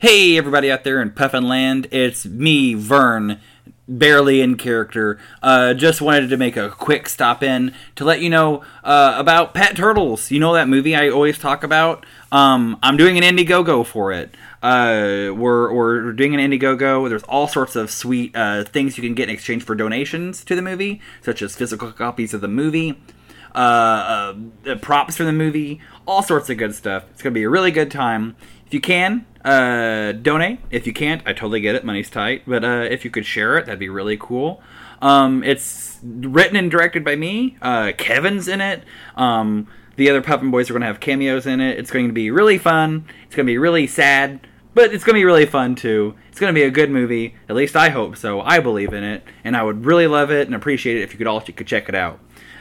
Hey, everybody out there in Puffin Land, it's me, Vern, barely in character. Uh, just wanted to make a quick stop in to let you know uh, about Pet Turtles. You know that movie I always talk about? Um, I'm doing an Indiegogo for it. Uh, we're, we're doing an Indiegogo. There's all sorts of sweet uh, things you can get in exchange for donations to the movie, such as physical copies of the movie, uh, uh, props for the movie, all sorts of good stuff. It's going to be a really good time. If you can, uh, donate. If you can't, I totally get it. Money's tight. But uh, if you could share it, that'd be really cool. Um, it's written and directed by me. Uh, Kevin's in it. Um, the other Puffin Boys are going to have cameos in it. It's going to be really fun. It's going to be really sad, but it's going to be really fun too. It's going to be a good movie. At least I hope so. I believe in it, and I would really love it and appreciate it if you could all if you could check it out.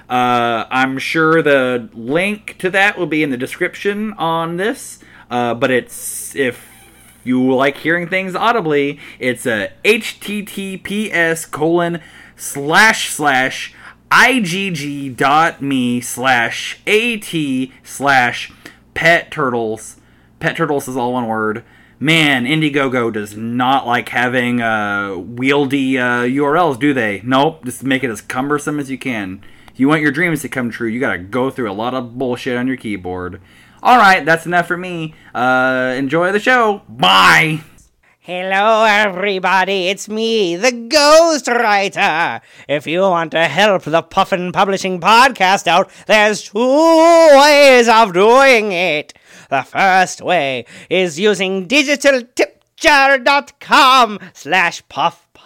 Uh, I'm sure the link to that will be in the description on this. Uh, but it's if you like hearing things audibly, it's a https colon slash slash igg.me slash at slash pet turtles. Pet turtles is all one word. Man, Indiegogo does not like having uh, wieldy uh, URLs, do they? Nope, just make it as cumbersome as you can. If you want your dreams to come true, you gotta go through a lot of bullshit on your keyboard. All right, that's enough for me. Uh, enjoy the show. Bye. Hello, everybody. It's me, the Ghostwriter. If you want to help the Puffin Publishing Podcast out, there's two ways of doing it. The first way is using digitaltipjar.com slash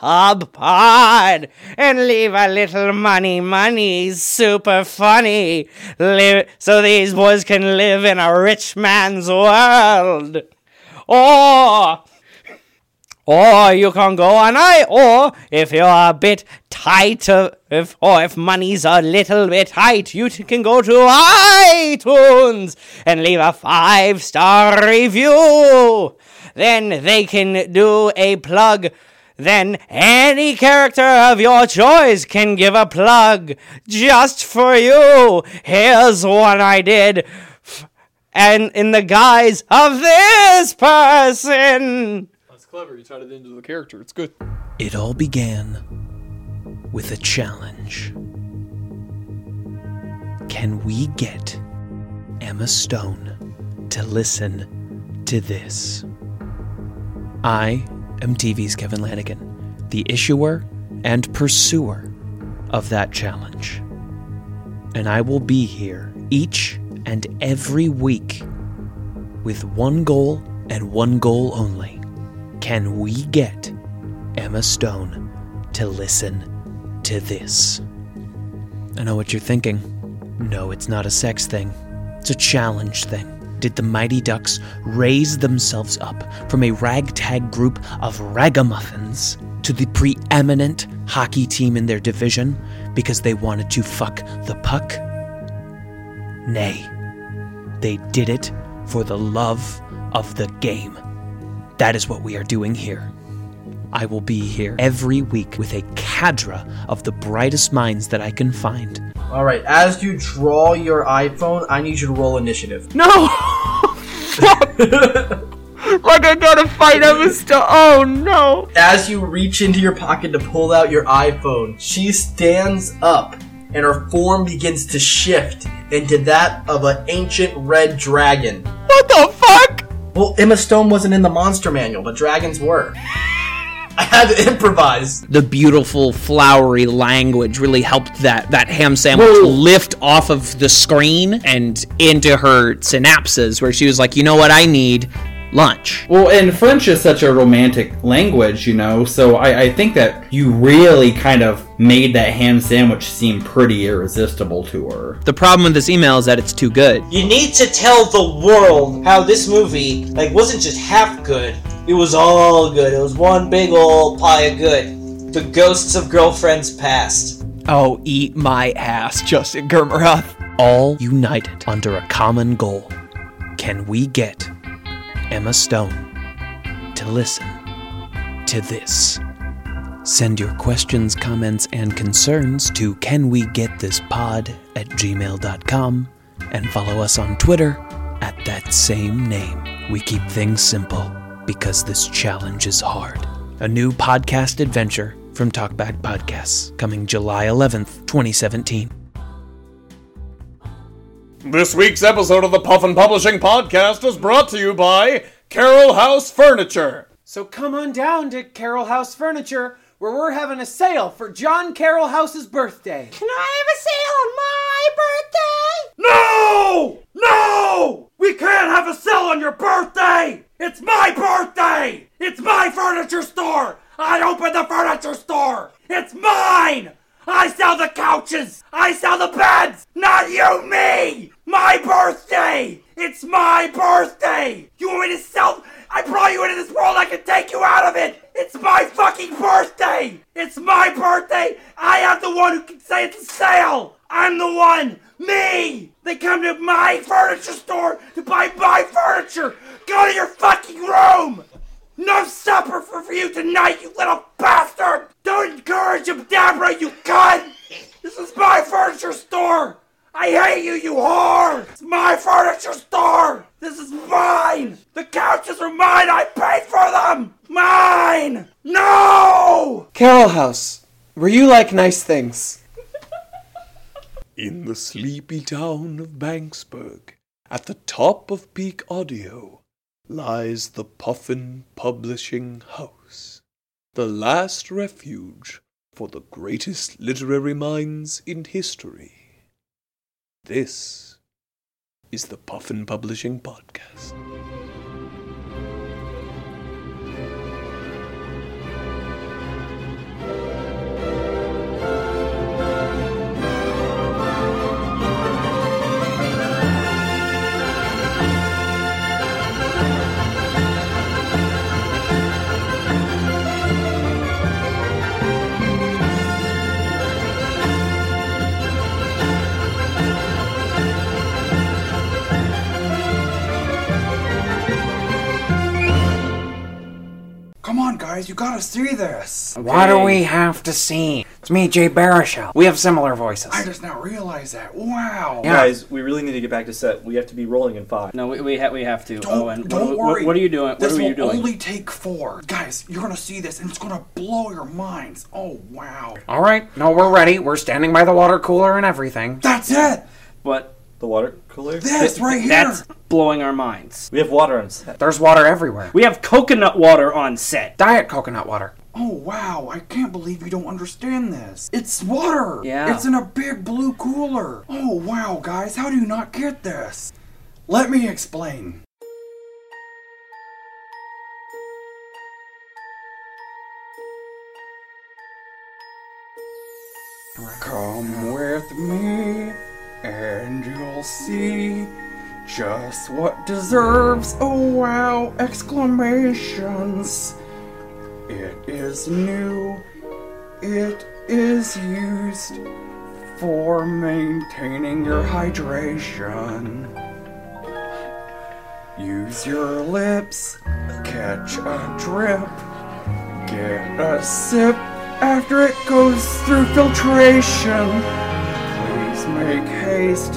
puffpubpod and leave a little money money super funny live, so these boys can live in a rich man's world. Or or you can go on I or if you're a bit tight uh, if or if money's a little bit tight, you can go to iTunes and leave a five star review. Then they can do a plug. Then any character of your choice can give a plug just for you. Here's one I did. And in the guise of this person. That's clever. You tied it into the character. It's good. It all began with a challenge. Can we get Emma Stone to listen to this? I am TV's Kevin Lanigan, the issuer and pursuer of that challenge. And I will be here each and every week with one goal and one goal only. Can we get Emma Stone to listen to this? I know what you're thinking. No, it's not a sex thing, it's a challenge thing. Did the Mighty Ducks raise themselves up from a ragtag group of ragamuffins to the preeminent hockey team in their division because they wanted to fuck the puck? Nay, they did it for the love of the game. That is what we are doing here. I will be here every week with a cadre of the brightest minds that I can find. All right, as you draw your iPhone, I need you to roll initiative. No! like I gotta fight Emma Stone. Oh no! As you reach into your pocket to pull out your iPhone, she stands up and her form begins to shift into that of an ancient red dragon. What the fuck? Well, Emma Stone wasn't in the monster manual, but dragons were. I had to improvise. the beautiful flowery language really helped that that ham sandwich Whoa. lift off of the screen and into her synapses where she was like you know what i need lunch Well, and French is such a romantic language, you know, so I, I think that you really kind of made that ham sandwich seem pretty irresistible to her. the problem with this email is that it's too good You need to tell the world how this movie like wasn't just half good. It was all good. It was one big old pie of good. The ghosts of girlfriends past. Oh, eat my ass, Justin Germeroth. All united under a common goal. Can we get Emma Stone to listen to this? Send your questions, comments, and concerns to canwegetthispod at gmail.com and follow us on Twitter at that same name. We keep things simple because this challenge is hard. A new podcast adventure from Talkback Podcasts, coming July 11th, 2017. This week's episode of the Puffin Publishing Podcast is brought to you by Carroll House Furniture. So come on down to Carroll House Furniture, where we're having a sale for John Carroll House's birthday. Can I have a sale on my birthday? No! No! We can't have a sale on your birthday! It's my birthday! It's my furniture store! I opened the furniture store! It's mine! I sell the couches! I sell the beds! Not you, me! My birthday! It's my birthday! You want me to sell? I brought you into this world, I can take you out of it! It's my fucking birthday! It's my birthday! I am the one who can say it's a sale! I'm the one! Me! They come to my furniture store to buy my furniture! Go to your fucking room! No supper for, you tonight, you little bastard! Don't encourage him, Deborah, you cunt! This is my furniture store! I hate you, you whore! It's my furniture store! This is mine! The couches are mine! I paid for them! Mine! No! Carroll House, where you like nice things. In the sleepy town of Banksburg, at the top of peak audio, lies the Puffin Publishing House, the last refuge for the greatest literary minds in history. This is the Puffin Publishing Podcast. Guys, you gotta see this. What do we have to see? It's me, Jay Baruchel. We have similar voices. I just now realized that. Wow. Yeah. Guys, we really need to get back to set. We have to be rolling in five. No, we we, ha- we have to. Don't, oh, and don't what, worry. What, what are you doing? What are you will doing? only take four. Guys, you're gonna see this and it's gonna blow your minds. Oh, wow. All right, no, we're ready. We're standing by the water cooler and everything. That's it! But The water cooler? This right here! that's blowing our minds. We have water on set. There's water everywhere. We have coconut water on set. Diet coconut water. Oh, wow, I can't believe you don't understand this. It's water! Yeah. It's in a big blue cooler. Oh, wow, guys, how do you not get this? Let me explain. Come with me, and you'll see just what deserves a wow exclamations. It is new, it is used for maintaining your hydration. Use your lips, catch a drip, get a sip after it goes through filtration. Make haste,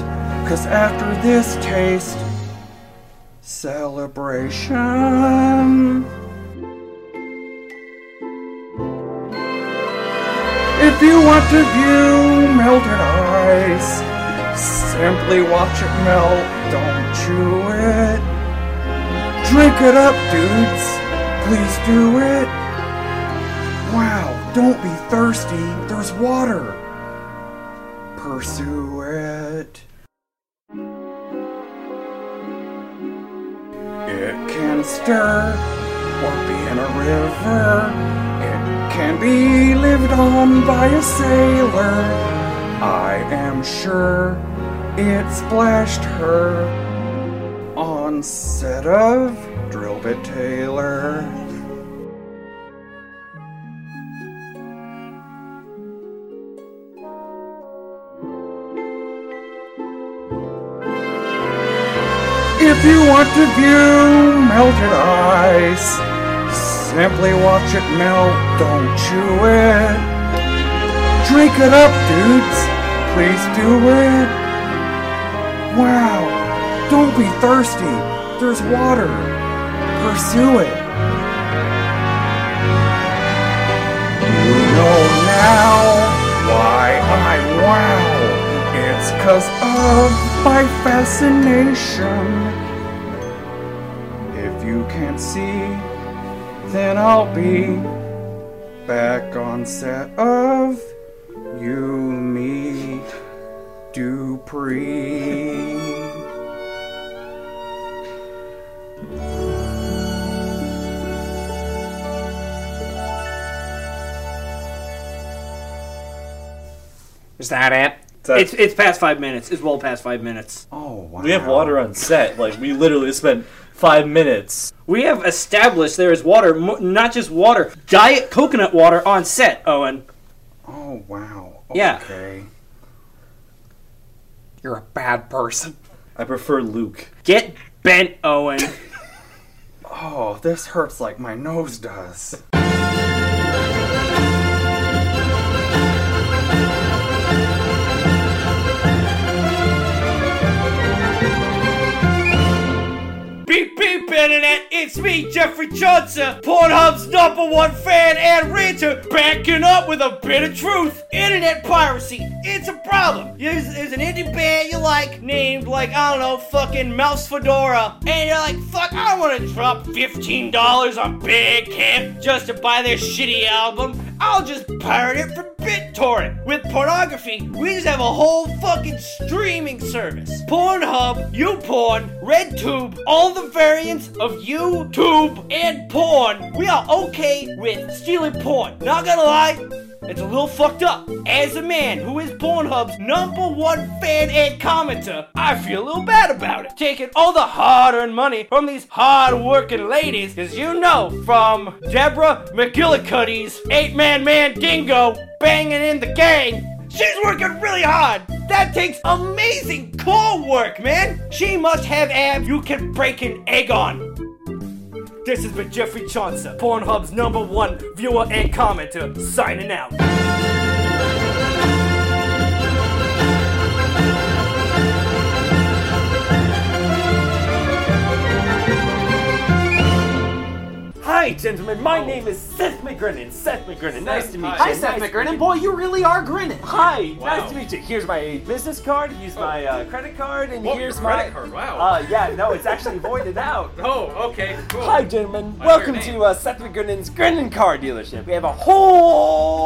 cause after this taste, celebration. If you want to view melted ice, simply watch it melt, don't chew it. Drink it up, dudes. Please do it. Wow, don't be thirsty. There's water. Pursue it. It can stir or be in a river. It can be lived on by a sailor. I am sure it splashed her on set of Drillbit Taylor. If you want to view melted ice, simply watch it melt, don't chew it. Drink it up, dudes. Please do it. Wow, don't be thirsty. There's water. Pursue it. You know now why I wow love my fascination. If you can't see, then I'll be back on set of You Me Dupree. Is that it? It's it's past five minutes. It's well past five minutes. Oh wow. We have water on set. Like we literally spent five minutes. We have established there is water, mo- not just water, diet coconut water on set. Owen. Oh wow. Yeah. Okay. You're a bad person. I prefer Luke. Get bent, Owen. Oh, this hurts like my nose does. Beep beep internet, it's me, Jeffrey Johnson, Pornhub's number one fan and ranter, backing up with a bit of truth. Internet piracy, it's a problem. There's, there's an indie band you like named like, I don't know, fucking Mouse Fedora. And you're like, fuck, I don't want to drop $15 on Bandcamp just to buy their shitty album. I'll just pirate it from BitTorrent. With pornography, we just have a whole fucking streaming service. Pornhub, YouPorn, RedTube, all the variants of YouTube and porn. We are okay with stealing porn. Not gonna lie, it's a little fucked up. As a man who is Pornhub's number one fan and commenter, I feel a little bad about it. Taking all the hard-earned money from these hard-working ladies, cause you know, from Deborah McGillicuddy's eight-man man dingo banging in the gang, she's working really hard. That takes amazing core work, man. She must have abs you can break an egg on. This has been Geoffrey Chaucer, Pornhub's number one viewer and commenter, signing out. Hi, gentlemen. My name is Seth McGrinnan. Seth McGrinnan. Nice to meet you. Hi, Seth Nice McGrinnan. Boy, you really are grinning. Hi, Wow. nice to meet you. Here's my business card. Here's my uh, credit card, and Oh, here's your my credit card, wow. Uh, yeah, no, it's actually voided out. Oh, okay, cool. Hi, gentlemen. Your Welcome name. to uh, Seth McGrinnan's Grinning Car Dealership. We have a whole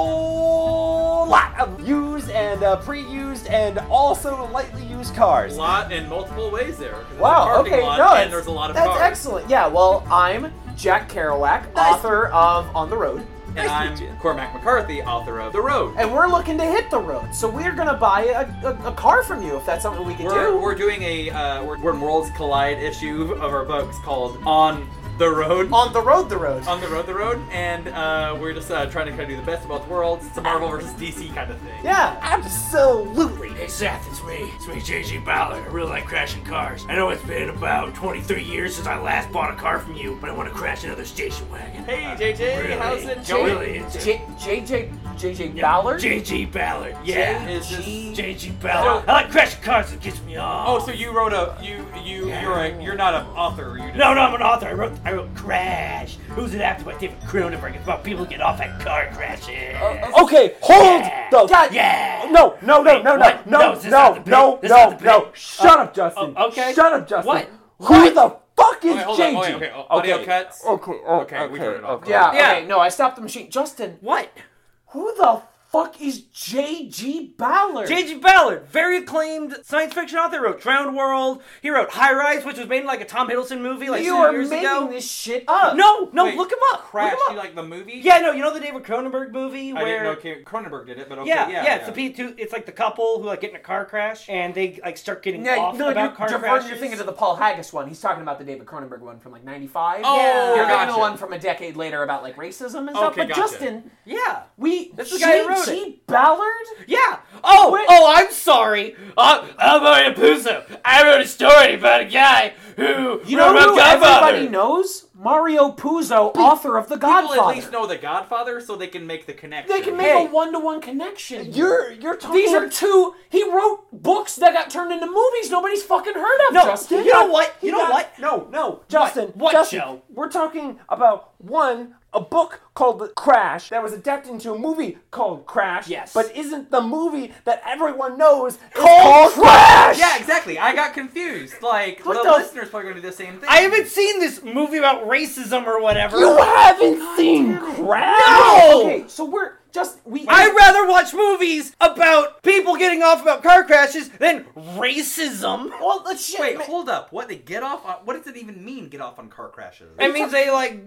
lot of used and uh, pre-used and also lightly used cars. A lot in multiple ways there. Wow. Okay. No, and that's- there's a lot of that's cars. excellent. Yeah. Well, I'm Jack Kerouac, author of On the Road. And I'm Cormac McCarthy, author of The Road. And we're looking to hit the road, so we're gonna buy a, a, a car from you if that's something we can We're, do. we're doing a uh, we're, we're Worlds Collide issue of our books called On the Road. On the Road, the Road. On the Road, the Road, and uh, we're just uh, trying to kind of do the best of both worlds. It's a Marvel versus DC kind of thing. Yeah, absolutely. Hey Seth, it's me. It's me, JJ Ballard. I really like crashing cars. I know it's been about 23 years since I last bought a car from you, but I want to crash another station wagon. Hey JJ, Really? how's it J- going? Really, it's J- JJ JJ Ballard. JG Ballard. Yeah. JG JG Ballard. I like crashing cars. It gets me off. Oh, so you wrote a you you you're a you're not an author. You No, no, I'm an author. I wrote I wrote Crash. Who's it after by David Cronenberg? It's about people who get off at car crashes. Okay, hold the. God, yeah. No, no, no, no, no, no, No, no, not the bit? no, This is not no, no. Shut Uh, up, Justin. oh, okay. Shut up, Justin. What? Who the fuck is Okay, hold on. JG? Okay, okay. Audio cuts. Okay, oh, Okay, we turned it off. Yeah, Yeah. Okay. No, I stopped the machine. Justin, What? who the fuck is JG Ballard? J.G. Ballard, very acclaimed science fiction author, wrote Drowned World. He wrote High Rise, which was made in like a Tom Hiddleston movie like you two are years making ago. this shit up. No, no, Wait, look him up. Crash, look him you up. like the movie? Yeah, no, you know the David Cronenberg movie I where didn't know Cronenberg did it, but okay. yeah, Yeah, yeah, it's the P two. It's like the couple who like get in a car crash and they like start getting Yeah, off no, about you're, car you're, crashes. you're thinking of the Paul Haggis one. He's talking about the David Cronenberg one from like '95. Oh, you're thinking of gotcha. the one from a decade later about like racism and stuff. Okay, but gotcha. Justin, yeah, we That's the guy who wrote JG Ballard. yeah. Oh, Wait. oh, I'm sorry. Uh, I'm Mario Puzo. I wrote a story about a guy who You wrote know about who Godfather. everybody knows? Mario Puzo, author of The Godfather. People at least know the Godfather, so they can make the connection. They can make Hey, a one-to-one connection. You're you're talking. These are two. He wrote books that got turned into movies. Nobody's fucking heard of. No, Justin. you know what? You know got- what? No, no, Justin. What, Justin, Joe? We're talking about one a book called The Crash that was adapted into a movie called Crash. Yes. But isn't the movie that everyone knows Called called Crash? Yeah, exactly. I got confused. Like What the, the- listeners probably gonna do the same thing. I haven't seen this movie about racism or whatever. You haven't seen Crash? No! Okay, so we're just we. I'd rather watch movies about people getting off about car crashes than racism. Well, let's shit. Wait, hold up. What they get off? On, what does it even mean? Get off on car crashes? It means they like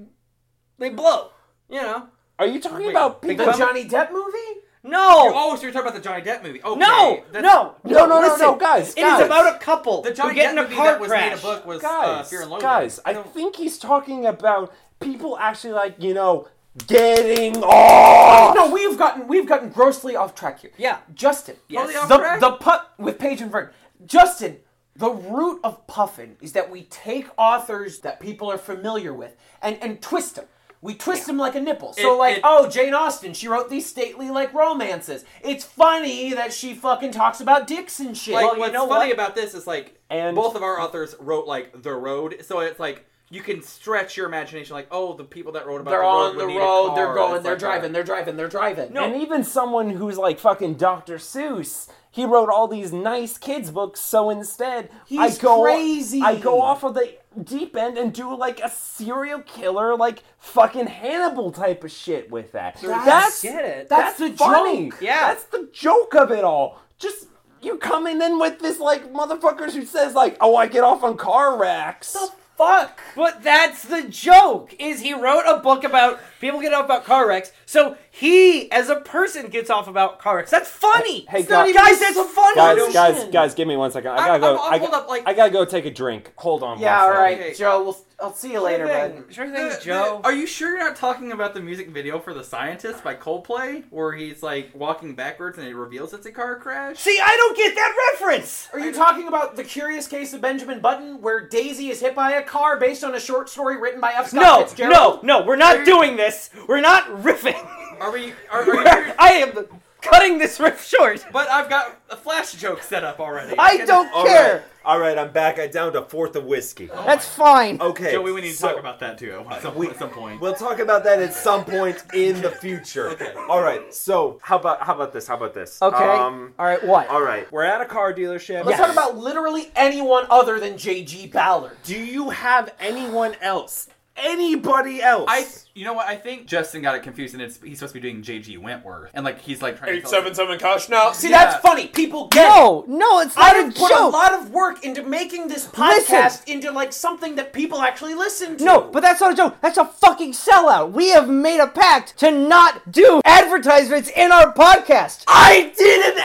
they blow. You know. Are you talking Wait, about they people? Johnny Depp movie? No. Oh, so you're talking about the Johnny Depp movie? Okay, No, no, No, no, no, listen. no, guys, It is guys. about a couple The Johnny Depp in a movie car that was crash. made a book was uh, guys, Fear and Loathing. guys, I think he's talking about people actually like you know getting off. No, we've gotten we've gotten grossly off track here. Yeah. Justin. Totally off The track? the put with Paige and Vern. Justin. The root of puffin is that we take authors that people are familiar with and and twist them. We twist them like a nipple. So It- like, it- oh, Jane Austen, she wrote these stately like romances. It's funny that she fucking talks about dicks and shit. Like, well, what's funny what? about this is like, And- both of our authors wrote like the road, so it's like you can stretch your imagination. Like, oh, the people that wrote about the road. they're the road on the road, they're going, they're like, driving, uh, they're driving, they're driving. And even someone who's like fucking Dr. Seuss, he wrote all these nice kids books. So instead, I He's go crazy. I go off of the deep end and do like a serial killer, like fucking Hannibal type of shit with that. That's get it. That's, That's the funny. joke. Yeah. that's the joke of it all. Just you coming in with this like motherfuckers who says like, oh, I get off on car wrecks. The fuck. But that's the joke. Is he wrote a book about people get off about car wrecks, so he as a person gets off about car wrecks. That's funny. Hey, It's guys- even- guys, that's funny. Guys, guys, guys, give me one second. I gotta I'm- go. I'm- I'm- I, hold up, like- I gotta go take a drink. Hold on. Yeah, one all second. right, Okay. Joe. We'll, I'll see you later, Sure man. thing. Sure thing, the- Joe. are you sure you're not talking about the music video for The Scientist by Coldplay, where he's like walking backwards and it reveals it's a car crash? See, I don't get that reference. Are you talking about the curious case of Benjamin Button, where Daisy is hit by a car based on a short story written by F. Scott No, Fitzgerald? no, no. We're not doing this. We're not riffing. Are we? Are, are you? I am cutting this riff short. But I've got a flash joke set up already. I can- don't All care. right, all right, I'm back. I downed a fourth of whiskey. That's fine. Okay, Joey, we need to so- talk about that too at some, at some point. We'll talk about that at some point in the future. Okay. All right. So how about how about this? How about this? Okay. Um, all right, what? all right. We're at a car dealership. Let's talk about literally anyone other than J.G. Ballard. Do you have anyone else? Anybody else? I, you know what? I think Justin got it confused, and it's he's supposed to be doing J.G. Wentworth, and like he's like trying to Eight tell seven seven cash now. See, Yeah. that's funny. People get No, it. no, it's I not a have put a joke. lot of work into making this podcast into like something that people actually listen to. No, but that's not a joke. That's a fucking sellout. We have made a pact to not do advertisements in our podcast. I did an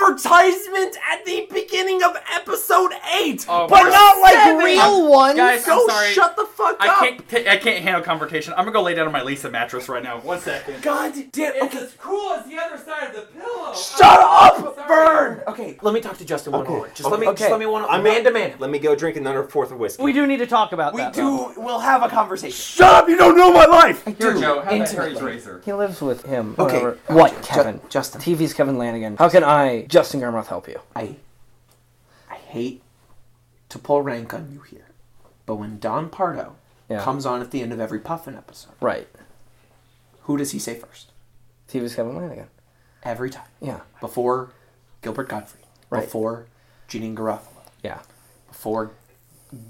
advertisement at the beginning of episode eight, Oh, But we're not like seven. real ones. Guys, I'm Go sorry. shut the fuck I up. can't. ta- I can't handle confrontation. I'm gonna go lay down on my Leesa mattress right now. One second. God damn. Okay, as cool as the other side of the pillow. shut up, Vern. Okay, let me talk to Justin one Okay, more. Just let me, just okay. let me one I'm man to man. Let me go drink another fourth of whiskey. We do need to talk about that. We that. do. We'll have a conversation. Shut up! You don't know my life. I Here, Joe. Have that intimately. Harry's razor. He lives with him. Okay, whatever. What, Ju- Kevin? Justin. TV's Kevin Lanigan. How can I, Justin Garmoth, help you? I, I hate to pull rank on you here, but when Don Pardo Yeah. comes on at the end of every Puffin episode, Right. who does he say first? TV's Kevin Lanigan. Every time. Yeah. Before Gilbert Gottfried. Right. Before Janeane Garofalo. Yeah. Before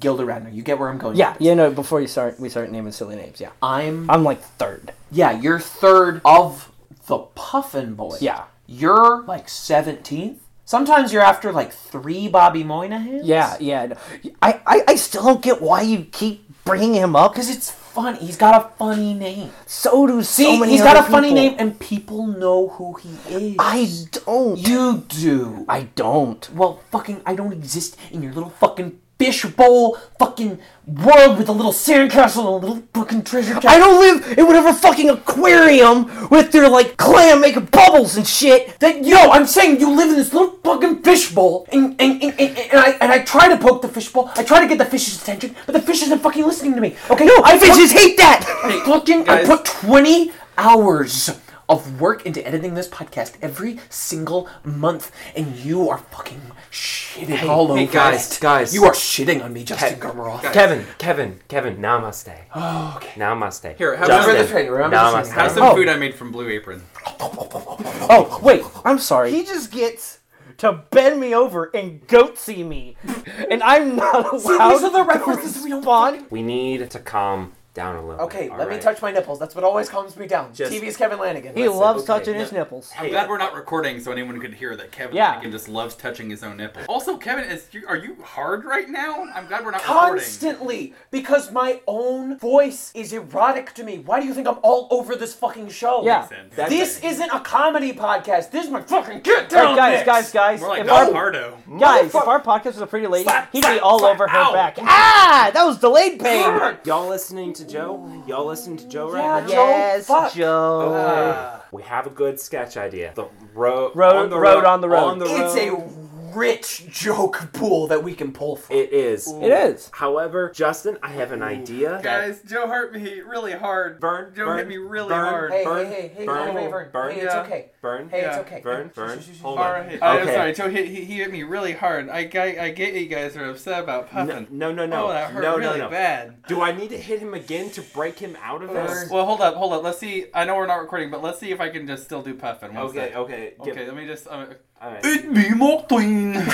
Gilda Radner. You get where I'm going. Yeah, you know, before you start, we start naming silly names. Yeah. I'm. I'm like third. Yeah, you're third of the Puffin boys. Yeah. You're like 17th. Sometimes you're after like three Bobby Moynihan. Yeah, yeah. I, I, I still don't get why you keep bringing him up. Because it's funny. He's got a funny name. So do See, so many he's got a funny people. name, and people know who he is. I don't. You do. I don't. Well, fucking, I don't exist in your little fucking fishbowl fucking world with a little sandcastle and a little fucking treasure chest. I don't live in whatever fucking aquarium with their like clam making bubbles and shit. That yo, I'm saying you live in this little fucking fishbowl, and and, and, and, and I and I try to poke the fish bowl. I try to get the fish's attention, but the fish isn't fucking listening to me. Okay, No, I fishes hate that. I fucking I put 20 hours of work into editing this podcast every single month, and you are fucking shitting all over hey, guys, it. guys. you are shitting on me, Justin Ke- Garmaroff. Kevin, Kevin, Kevin, namaste. Oh, okay. Namaste. Here, have Justin, the training, remember the namaste. training. Have some Oh. food I made from Blue Apron. Oh wait, I'm sorry. He just gets to bend me over and goatsy me, and I'm not allowed. See, these are the references we don't respond. We need to calm down a little. Okay, all let me touch my nipples. That's what always calms me down. Just- TV's Kevin Lanigan. He Listen, loves okay. touching his nipples. I'm glad we're not recording so anyone could hear that Kevin Yeah. Flanagan just loves touching his own nipple. Also, Kevin, is you, are you hard right now? I'm glad we're not recording. Constantly, because my own voice is erotic to me. Why do you think I'm all over this fucking show? Yeah. That's This isn't a comedy podcast. This is my fucking get Hey, down. guys, mix. guys, guys, More like if our, Pardo. guys, if our podcast was a pretty lady, Slap, he'd be slap, all slap, over her ow. back. Ah, that was delayed pain. Y'all listening to Joe? Y'all listen to Joe right Yeah, now? Joe. Yes, fuck. Joe. Okay. We have a good sketch idea. The road, Road- on the road on the road. On the It's road. a rich joke pool that we can pull from. It is. It is. However, Justin, I have an idea. Guys, Joe hurt me really hard. Burn, Joe burn, hit me really burn, hard. Hey, burn, hey, hey, hey, burn, hey, hey, Vern. burn, Hey, it's yeah. okay. Burn. Hey, it's okay. Burn, Shh, burn. Hold on. right. I'm sorry, Joe. He, he, he hit me really hard. I, I I get you guys are upset about Puffin. No, no, no. Oh, that hurt no, really no, no. bad. Do I need to hit him again to break him out of this? Well, hold up, hold up. Let's see. I know we're not recording, but let's see if I can just still do Puffin. One Okay, sec. okay. Okay, Give- let me just. Uh, Alright. it's me, Martin.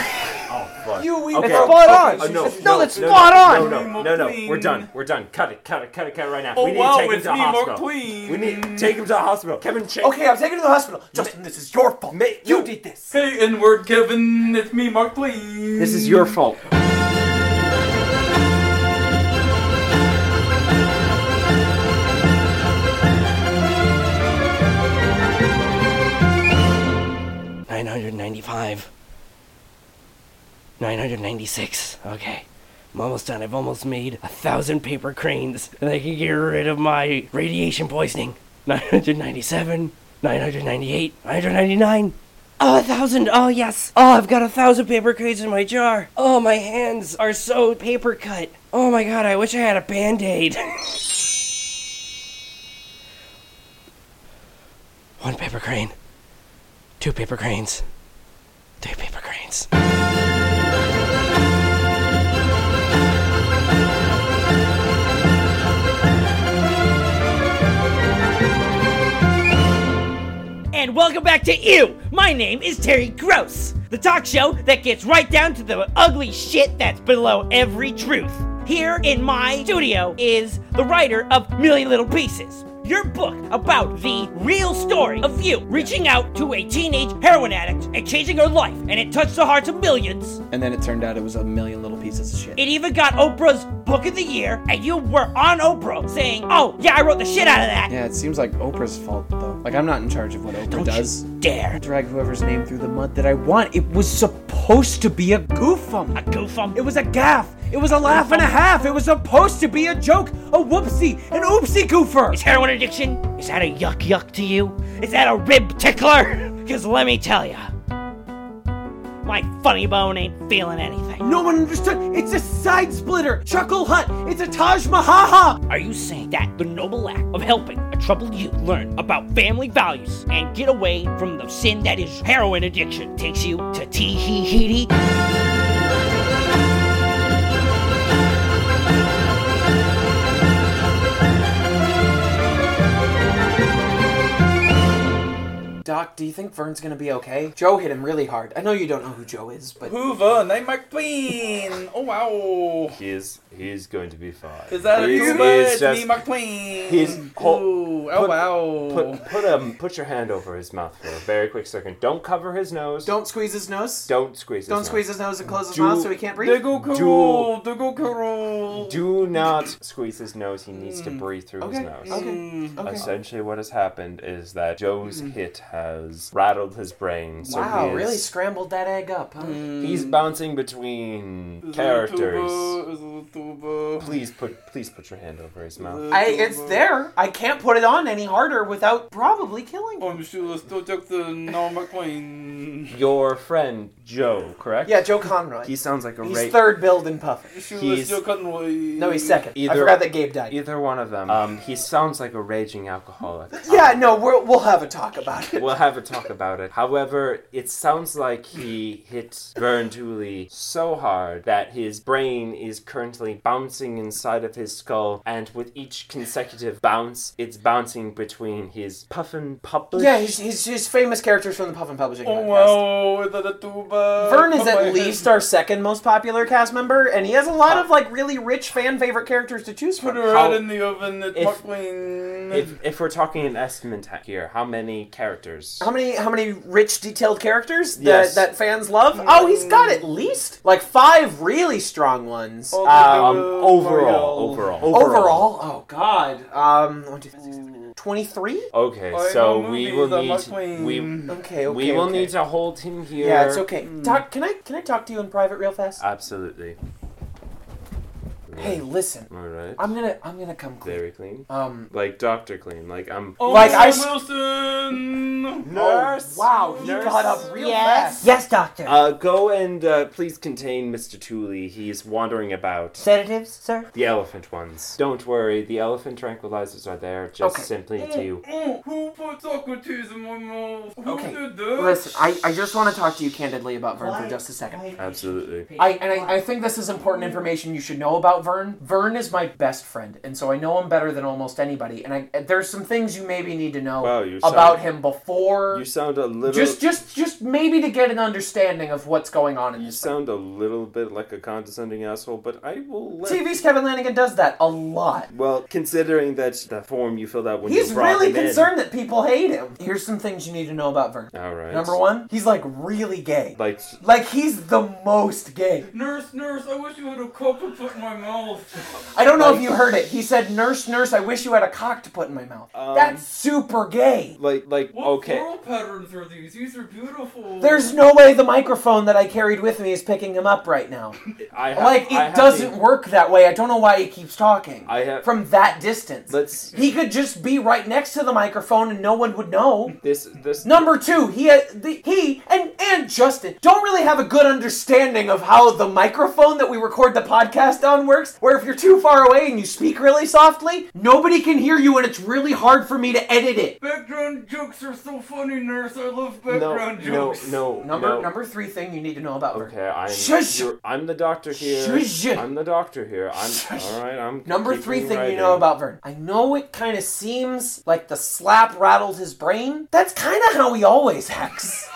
Oh, fuck. You we Okay. It's spot on. Oh, no, No, that's no, spot no, on. No, no, no, no. We're done. We're done. Cut it, cut it, cut it, cut it right now. Oh, we need wow, to take him to the hospital. Twain. We need to take him to the hospital. Kevin, check. Okay, I'm taking him to the hospital. Justin, this is your fault. Ma- you did this. Hey, N-word Kevin, it's me, Mark Twain. This is your fault. Nine hundred ninety-five. Nine hundred ninety-six. Okay. I'm almost done. I've almost made a thousand paper cranes, and I can get rid of my radiation poisoning. 997, 998, 999. Oh, a thousand. Oh, yes. Oh, I've got a thousand paper cranes in my jar. Oh, my hands are so paper cut. Oh my god, I wish I had a band aid. One paper crane. Two paper cranes. Three paper cranes. Welcome back to Ew. My name is Terry Gross, the talk show that gets right down to the ugly shit that's below every truth. Here in my studio is the writer of Million Little Pieces, your book about the real story of you reaching out to a teenage heroin addict and changing her life, and it touched the hearts of millions. And then it turned out it was a million little pieces of shit. It even got Oprah's Book of the Year, and you were on Oprah saying, Oh, yeah, I wrote the shit out of that. Yeah, it seems like Oprah's fault though. Like I'm not in charge of what Oprah Don't does. you dare. Drag whoever's name through the mud that I want. It was supposed to be a goofum. A goofum? It was a gaff. It was a laugh and a half. It was supposed to be a joke, a whoopsie, an oopsie goofer. Is heroin addiction, is that a yuck yuck to you? Is that a rib tickler? Because let me tell ya, my funny bone ain't feeling anything. No one understood. It's a side splitter, chuckle hut. It's a Taj Mahaha. Are you saying that the noble act of helping a troubled youth learn about family values and get away from the sin that is heroin addiction takes you to Tahiti? Doc, do you think Vern's gonna be okay? Joe hit him really hard. I know you don't know who Joe is, but Hoover, name Mark Twain. Oh wow. He is. He is going to be fine. Is that a He's- Hoover? he's just- me, Mark Twain. He's. Hold, Ooh, oh put, wow. Put put um put your hand over his mouth for a very quick second. Don't cover his nose. don't squeeze his nose. Don't squeeze. His Don't nose. squeeze his nose and close his Do- mouth so he can't breathe. Diggle Carol, Diggle Carol. Do not squeeze his nose. He needs to Mm. breathe through Okay. his nose. Okay. Okay. Essentially, what has happened is that Joe's Mm. hit has has rattled his brain. So wow, he really scrambled that egg up, huh? He's bouncing between characters. Please put please put your hand over his mouth. I, it's there. I can't put it on any harder without probably killing him. I'm sure still took the no McQueen. Your friend Joe, correct? Yeah, Joe Conroy. He sounds like a He's ra- third build in Puffin. He's- No, he's second. Either, I forgot that Gabe died. Either one of them. Um, he sounds like a raging alcoholic. Yeah, no, we're, we'll have a talk about it. We'll have a talk about it. However, it sounds like he hit Vern Tooley so hard that his brain is currently bouncing inside of his skull, and with each consecutive bounce, it's bouncing between his puffin publish. Yeah, he's, his, he's famous characters from the Puffin Publishing Oh podcast. wow, is that a tuba? Vern is at least our second most popular cast member, and he has a lot of like really rich fan favorite characters to choose from. Put her head in the oven. It's If- If, if we're talking an estimate here, how many characters? How many how many rich detailed characters that, Yes. that fans love? Oh, he's got at least like five really strong ones. Um, Um, overall, overall, overall, oh god, um, one, two, three, six, seven, twenty-three. Okay, I so know we movies will are need McQueen. we Okay, okay, we will okay. need to hold him here. Yeah, it's okay. Talk, can I can I talk to you in private real fast? Absolutely. Hey, listen. All right. I'm gonna I'm gonna come clean. Very clean. Um, like Doctor Clean. Like I'm. Oh, Like, I s- Wilson. Nurse. wow, he Nurse. got up real Yes. fast. Yes, doctor. Uh, go and uh, please contain Mr. Tooley. He's wandering about. Sedatives, sir? The elephant ones. Don't worry, the elephant tranquilizers are there just Okay. simply to. Oh, who put Socrates in my mouth? Who Okay, did this? Listen, I, I just want to talk to you candidly about Vern for just a second. Absolutely. I and I, I think this is important information you should know about Vern. Vern is my best friend, and so I know him better than almost anybody. And I there's some things you maybe need to know Wow, you sound- about him before. You sound a little. just just just maybe to get an understanding of what's going on in You this. sound a little bit like a condescending asshole, but I will let. TV's Kevin Lanigan does that a lot. Well, considering that the form you filled out when He's you brought really him in- concerned that people hate him. Here's some things you need to know about Vern. All right. Number one, he's like really gay. Like. Like he's the most gay. Nurse, nurse, I wish you had a cup to put in my mouth. I don't know if you heard it. He said, "Nurse, nurse, I wish you had a cock to put in my mouth." Um, That's super gay. Like, like, What okay. floral patterns are these? These are beautiful. There's no way the microphone that I carried with me is picking him up right now. I have, like it I have doesn't the- work that way. I don't know why he keeps talking. I have. From that distance. Let's. He could just be right next to the microphone and no one would know. This, this. Number two, he the, he and and Justin don't really have a good understanding of how the microphone that we record the podcast on works. Where if you're too far away and you speak really softly, nobody can hear you, and it's really hard for me to edit it. Background jokes are so funny, nurse. I love background no, jokes. no, Number no. number three thing you need to know about Vern. Okay, I'm. Shush! you're- I'm the doctor here. Shush! I'm the doctor here. I'm. All right. I'm. Number three thing writing. you know about Vern. I know it kind of seems like the slap rattled his brain. That's kind of how he always acts.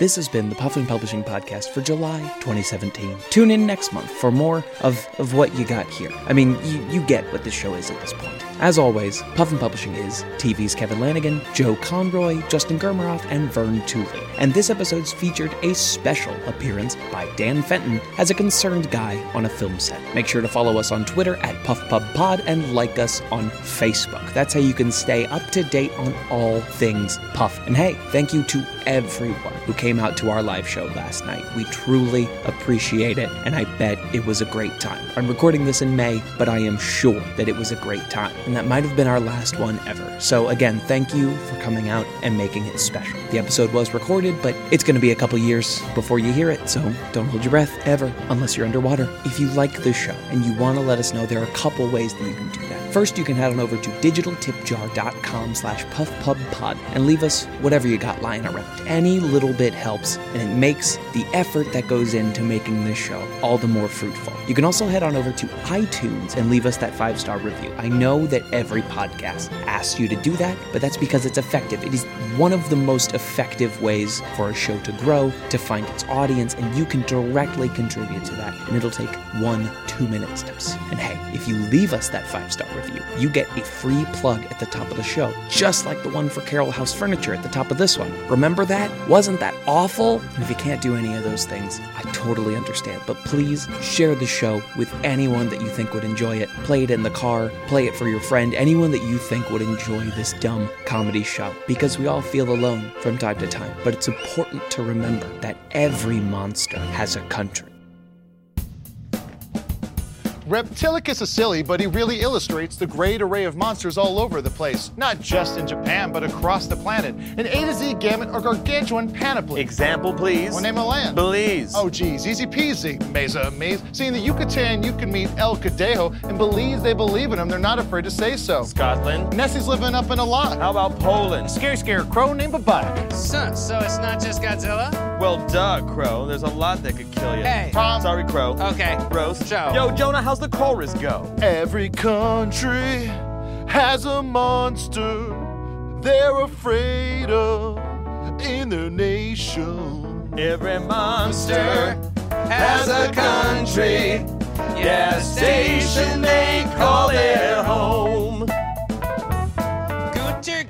This has been the Puffin Publishing Podcast for July 2017. Tune in next month for more of, of what you got here. I mean, you, you get what this show is at this point. As always, Puffin Publishing is TV's Kevin Lanigan, Joe Conroy, Justin Germeroff, and Vern Tooley. And this episode's featured a special appearance by Dan Fenton as a concerned guy on a film set. Make sure to follow us on Twitter at PuffPubPod and like us on Facebook. That's how you can stay up to date on all things Puff. And hey, thank you to everyone who came out to our live show last night. We truly appreciate it, and I bet it was a great time. I'm recording this in May, but I am sure that it was a great time, and that might have been our last one ever. So, again, thank you for coming out and making it special. The episode was recorded, but it's going to be a couple years before you hear it, so don't hold your breath ever unless you're underwater. If you like the show and you want to let us know, there are a couple ways that you can do. First, you can head on over to digitaltipjar.com slash puffpubpod and leave us whatever you got lying around. Any little bit helps, and it makes the effort that goes into making this show all the more fruitful. You can also head on over to iTunes and leave us that five star review. I know that every podcast asks you to do that, but that's because it's effective. It is one of the most effective ways for a show to grow, to find its audience, and you can directly contribute to that. And it'll take one, two minute steps. And hey, if you leave us that five star review, you get a free plug at the top of the show, just like the one for Carroll House Furniture at the top of this one. Remember that? Wasn't that awful? And if you can't do any of those things, I totally understand. But please share the show with anyone that you think would enjoy it. Play it in the car, play it for your friend, anyone that you think would enjoy this dumb comedy show. Because we all feel alone from time to time. But it's important to remember that every monster has a country. Reptilicus is silly, but he really illustrates the great array of monsters all over the place. Not just in Japan, but across the planet. An A to Z gamut or gargantuan panoply. Example, please. Well, name a land. Belize. Oh, geez, easy peasy. Mesa maze. See, in the Yucatan, you can meet El Cadejo, and Belize, they believe in him. They're not afraid to say so. Scotland. Nessie's living up in a lot. How about Poland? Scary scarecrow named Babac. So, so it's not just Godzilla? Well, duh, Crow. There's a lot that could kill you. Hey. Tom. Sorry, Crow. Okay. Rose. Joe. Yo, Jonah, how's the chorus go? Every country has a monster they're afraid of in their nation. Every monster has a country. Yeah, station they call their home.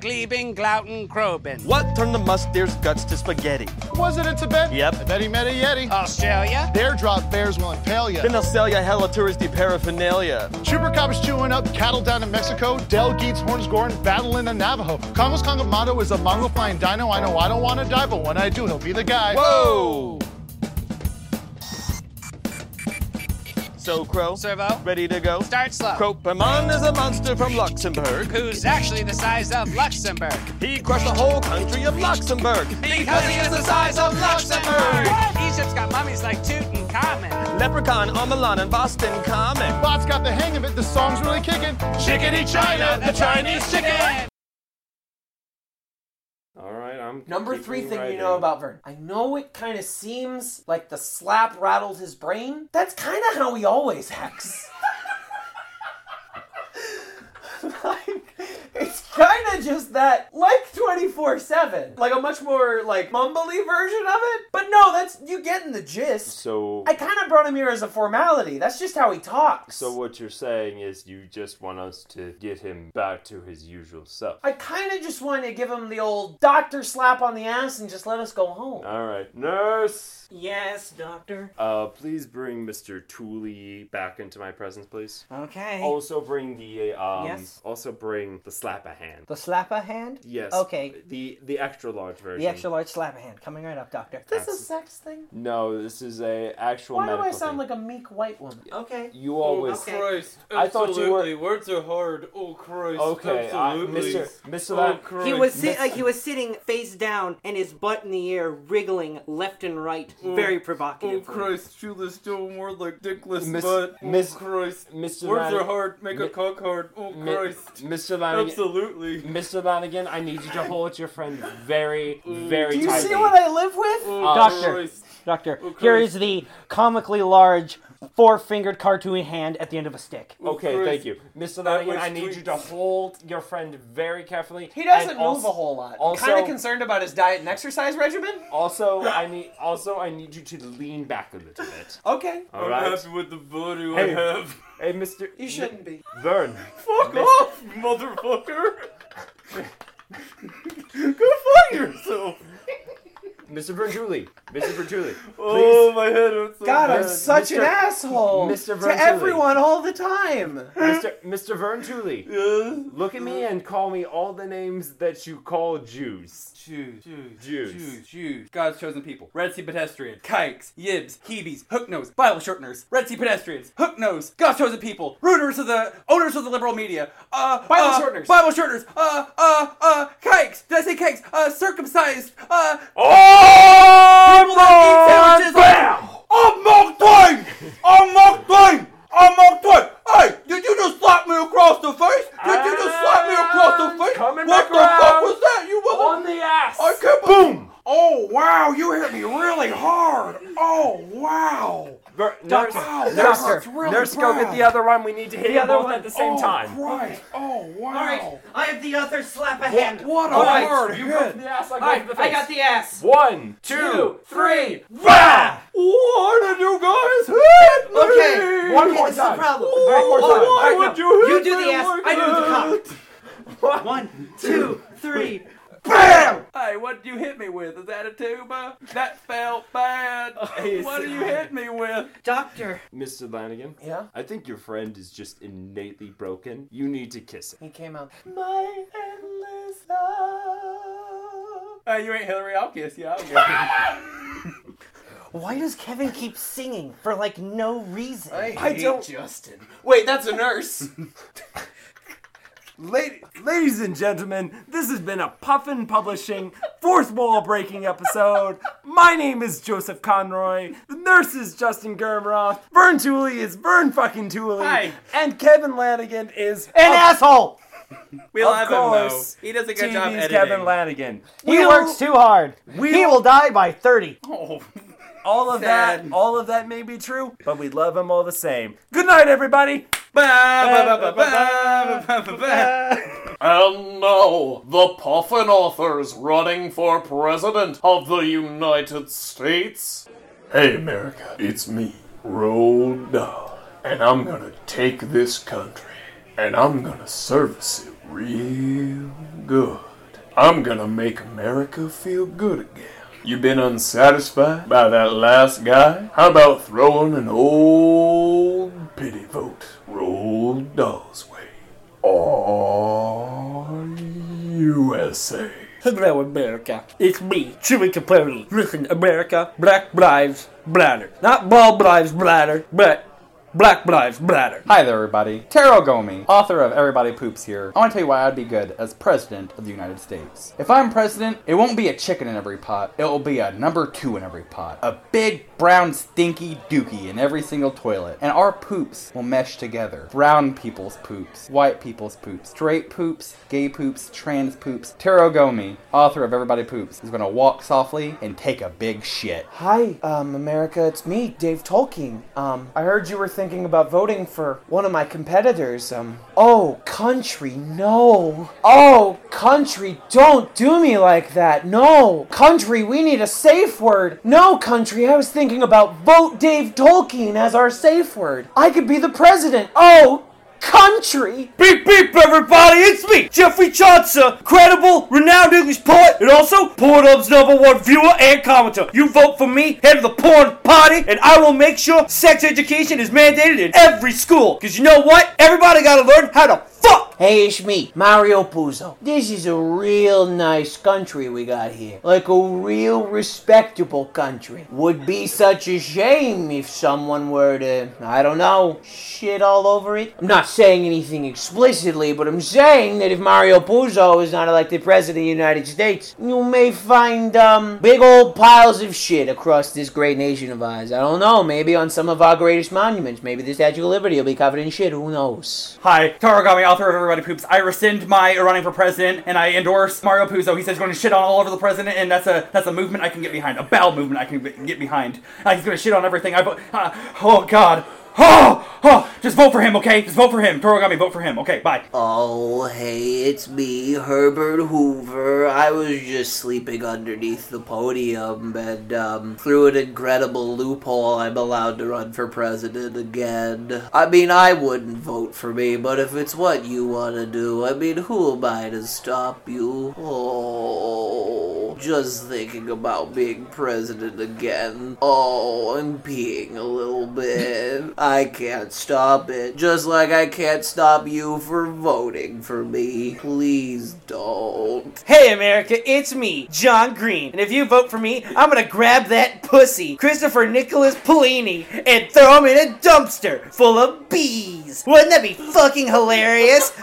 Guter, Gleben, Glauten, Kroben. What turned the musteer's guts to spaghetti? Was it in Tibet? Yep. I bet he met a Yeti. Australia? Bear drop bears will impale ya. Then they'll sell you hella touristy paraphernalia. Chupacabras chewing up cattle down in Mexico. Del Geets horns goring battling in Navajo. Congo's Kongamato is a mongo flying dino. I know I don't want to die, but when I do, he'll be the guy. Whoa! So, Crow, Servo? ready to go? Start slow. Cropeman is a monster from Luxembourg. Who's actually the size of Luxembourg? He crushed the whole country of Luxembourg. Because he is the size of Luxembourg! Egypt's got mummies like Tutankhamun. Leprechaun on Milan and Boston Common. Bot's got the hang of it. The song's really kicking. Chickadee China, the Chinese chicken! Number three thing writing. you know about Vern. I know it kind of seems like the slap rattled his brain. That's kind of how he always acts. like, it's kind of just that, like 24 7. Like a much more, like, mumbly version of it. But no, that's, you getting the gist. So, I kind of brought him here as a formality. That's just how he talks. so what you're saying is you just want us to get him back to his usual self. I kind of just wanted to give him the old doctor slap on the ass and just let us go home. All right, nurse. Yes, doctor. Uh, please bring Mr. Tooley back into my presence, please. Okay. Also bring the um. Yes? Also bring the slap a hand. The slap a hand? Yes. Okay. The the extra large version. The extra large slap a hand. Coming right up, doctor. This is a sex thing? No, this is a actual Why do I sound thing. like a meek white woman? Okay. You always. Okay. Oh, Christ. I thought you were- Absolutely. Words are hard. Oh, Christ. Okay, I- Absolutely. Mr. Mr. Oh, Christ. He was sit- like he was sitting face down and his butt in the air, wriggling left and right. Oh, Very provocative. Oh, provocative. Christ. Shoeless still more like dickless Miss- butt. Oh, Christ. Mr. Words Lan- are hard. Make a cock hard. Oh, Mi- Christ. Mr. Lanigan. Absolutely. Mr. Lanigan, I need you to hold your friend very, very Do you tightly. see what I live with? Uh, Doctor, doctor, here the comically large four-fingered cartoony hand at the end of a stick. Okay, Christ. thank you. Mr. That Lanigan, I need you to hold your friend very carefully. He doesn't and move also- a whole lot. Also, kind of concerned about his diet and exercise regimen. also, I need also I need you to lean back a little bit. Okay. All I'm right. happy with the body Hey. I have. Hey, Mr. You shouldn't be. Vern. Fuck Miss- off, motherfucker! Go fuck yourself! Mr. Vertuli. Mr. Vertuli. Oh, my head hurts so God, I'm bad. such an asshole Mr. to everyone all the time. Mr. Mr. Vern Tooley, Yes? look at me and call me all the names that you call Jews. Jews, Jews, Jews. Jews, Jews, God's chosen people, Red Sea pedestrians, kikes, yibs, hebes, hook nose, Bible shorteners, Red Sea pedestrians, hook nose, God's chosen people, rooters of the owners of the liberal media, uh, Bible uh, shorteners. Bible shorteners, uh, uh, uh, kikes, did I say kikes? Uh, circumcised, uh, Oh, people that eat sandwiches. I'm Mark Twain! I'm Mark Twain! I'm Mark Twain! Hey, did you just slap me across the face? Did you just slap me across the face? Coming what back the fuck around. was that? You mother- On the ass. I can't boom! Oh wow, you hit me really hard. Oh wow. Ver- nurse, Wow, that nurse, hurts really nurse, go get the other one. We need to hit The them other both one? at the same oh, time. Christ. Oh wow. All right, I have the other slap a hand. What a All right, hard you go for hit. the ass. I go All for right, the face. I got the ass. One, two, three. Rah! Why did you guys hit me? Okay, one more time. problem. All right, Why all right, would no. you hit do me the ass. like I do the cock. One, two, three. BAM! Hey, what did you hit me with? Is that a tuba? That felt bad. Hey, what did you hit me with? Doctor. Mr. Lanigan? Yeah? I think your friend is just innately broken. You need to kiss him. He came out. My endless love. Hey, you ain't Hillary. I'll kiss you. I'll kiss Why does Kevin keep singing for like no reason? I don't- Justin. Wait, that's a nurse. Lady, ladies and gentlemen, this has been a Puffin Publishing fourth wall breaking episode. My name is Joseph Conroy. The nurse is Justin Germroth. Vern Tooley is Vern fucking Tooley. Hi. And Kevin Lanigan is An asshole! We of love him, though. course, He does a good job TV's editing. Kevin Lanigan. He We'll- works too hard. he will die by 30. Oh. All of Sad. that, all of that may be true, but we love him all the same. Good night, everybody. And now, the Puffin authors running for President of the United States. Hey, America, it's me, Roald Dahl. And I'm gonna take this country and I'm gonna service it real good. I'm gonna make America feel good again. You been unsatisfied by that last guy? How about throwing an old pity vote Dahl's way? Or USA? Hello, America. It's me, Chewy Capone. Listen, America, Black Lives Matter. Not Bald Lives Matter, but Black Lives Matter. Hi there, everybody. Taro Gomi, author of Everybody Poops here. I want to tell you why I'd be good as president of the United States. If I'm president, it won't be a chicken in every pot. It will be a number two in every pot. A big, brown, stinky dookie in every single toilet. And our poops will mesh together. Brown people's poops, white people's poops, straight poops, gay poops, trans poops. Taro Gomi, author of Everybody Poops, is going to walk softly and take a big shit. Hi, um, America, it's me, Dave Tolkien. Um, I heard you were thinking about voting for one of my competitors. Um, oh, country, no. Oh, country, don't do me like that. No. Country, we need a safe word. No, country, I was thinking about vote Dave Tolkien as our safe word. I could be the president. Oh, country. Beep beep, everybody! It's me, Geoffrey Chaucer, credible, renowned English poet, and also Pornhub's number one viewer and commenter. You vote for me, head of the porn party, and I will make sure sex education is mandated in every school. Cause you know what? Everybody gotta learn how to fuck. Hey, it's me, Mario Puzo. This is a real nice country we got here. Like a real respectable country. Would be such a shame if someone were to, I don't know, shit all over it. I'm not saying anything explicitly, but I'm saying that if Mario Puzo is not elected president of the United States, you may find, um, big old piles of shit across this great nation of ours. I don't know, maybe on some of our greatest monuments. Maybe the Statue of Liberty will be covered in shit, who knows? Hi, Taragami, author of Everybody Poops. I rescind my running for president, and I endorse Mario Puzo. He says he's going to shit on all over the president, and that's a that's a movement I can get behind. A bowel movement I can get behind. Uh, he's going to shit on everything. I. Uh, oh God. Oh, oh, just vote for him, okay? Just vote for him. Toragami, vote for him. Okay, bye. Oh, hey, it's me, Herbert Hoover. I was just sleeping underneath the podium, and um, through an incredible loophole, I'm allowed to run for president again. I mean, I wouldn't vote for me, but if it's what you want to do, I mean, who am I to stop you? Oh, just thinking about being president again. Oh, I'm peeing a little bit. I can't stop it. Just like I can't stop you for voting for me. Please don't. Hey America, it's me, John Green. And if you vote for me, I'm gonna grab that pussy, Christopher Nicholas Polini, and throw him in a dumpster full of bees. Wouldn't that be fucking hilarious?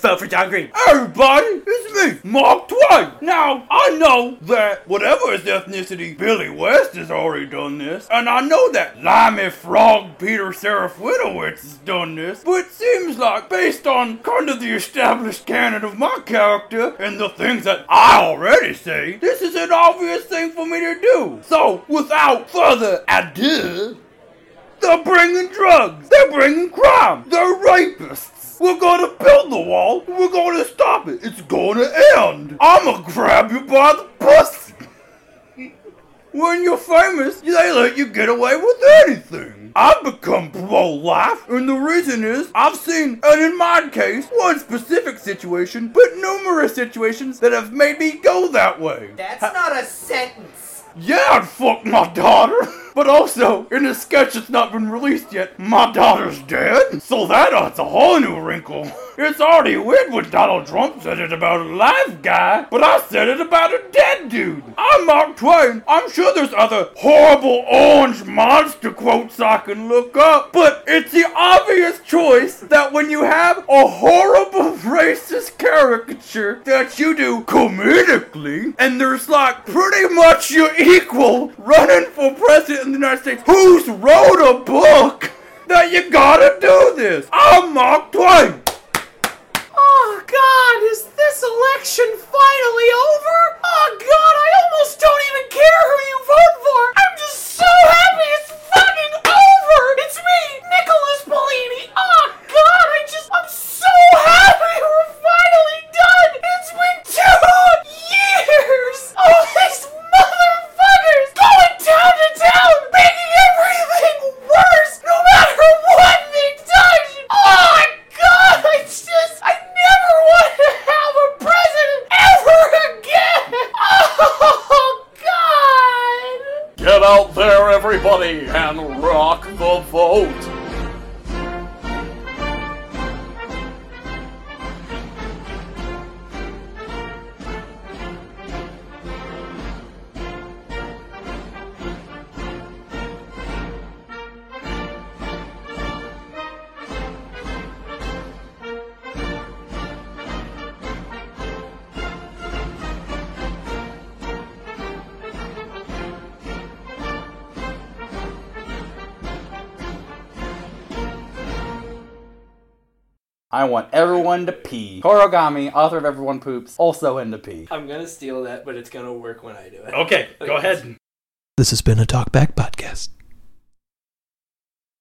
Vote for John Green. Everybody, it's me, Mark Twain. Now, I know that whatever his ethnicity, Billy West has already done this, and I know that Limey Frog Peter Serafinowicz has done this, but it seems like, based on kind of the established canon of my character and the things that I already this is an obvious thing for me to do. So, without further ado, they're bringing drugs. They're bringing crime. They're rapists. We're gonna build the wall. We're gonna stop it. It's gonna end. I'ma grab you by the pussy. When you're famous, they let you get away with anything. I've become pro-life, and the reason is I've seen, and in my case, one specific situation, but numerous situations that have made me go that way. That's not a sentence. Yeah, I'd fuck my daughter. But also, in a sketch that's not been released yet, my daughter's dead. So that adds a whole new wrinkle. It's already weird when Donald Trump said it about a live guy, but I said it about a dead dude. I'm Mark Twain. I'm sure there's other horrible orange monster quotes I can look up, but it's the obvious choice that when you have a horrible racist caricature that you do comedically, and there's like pretty much your equal running for president in the United States who's wrote a book that you gotta do this. I'm Mark Twain. Oh God, is this election finally over? Oh God, I almost don't even care who you vote for. I'm just so happy it's everyone to pee. Korogami, author of Everyone Poops, also into pee. I'm gonna steal that, but it's gonna work when I do it. Okay, go ahead. This has been a Talkback Podcast.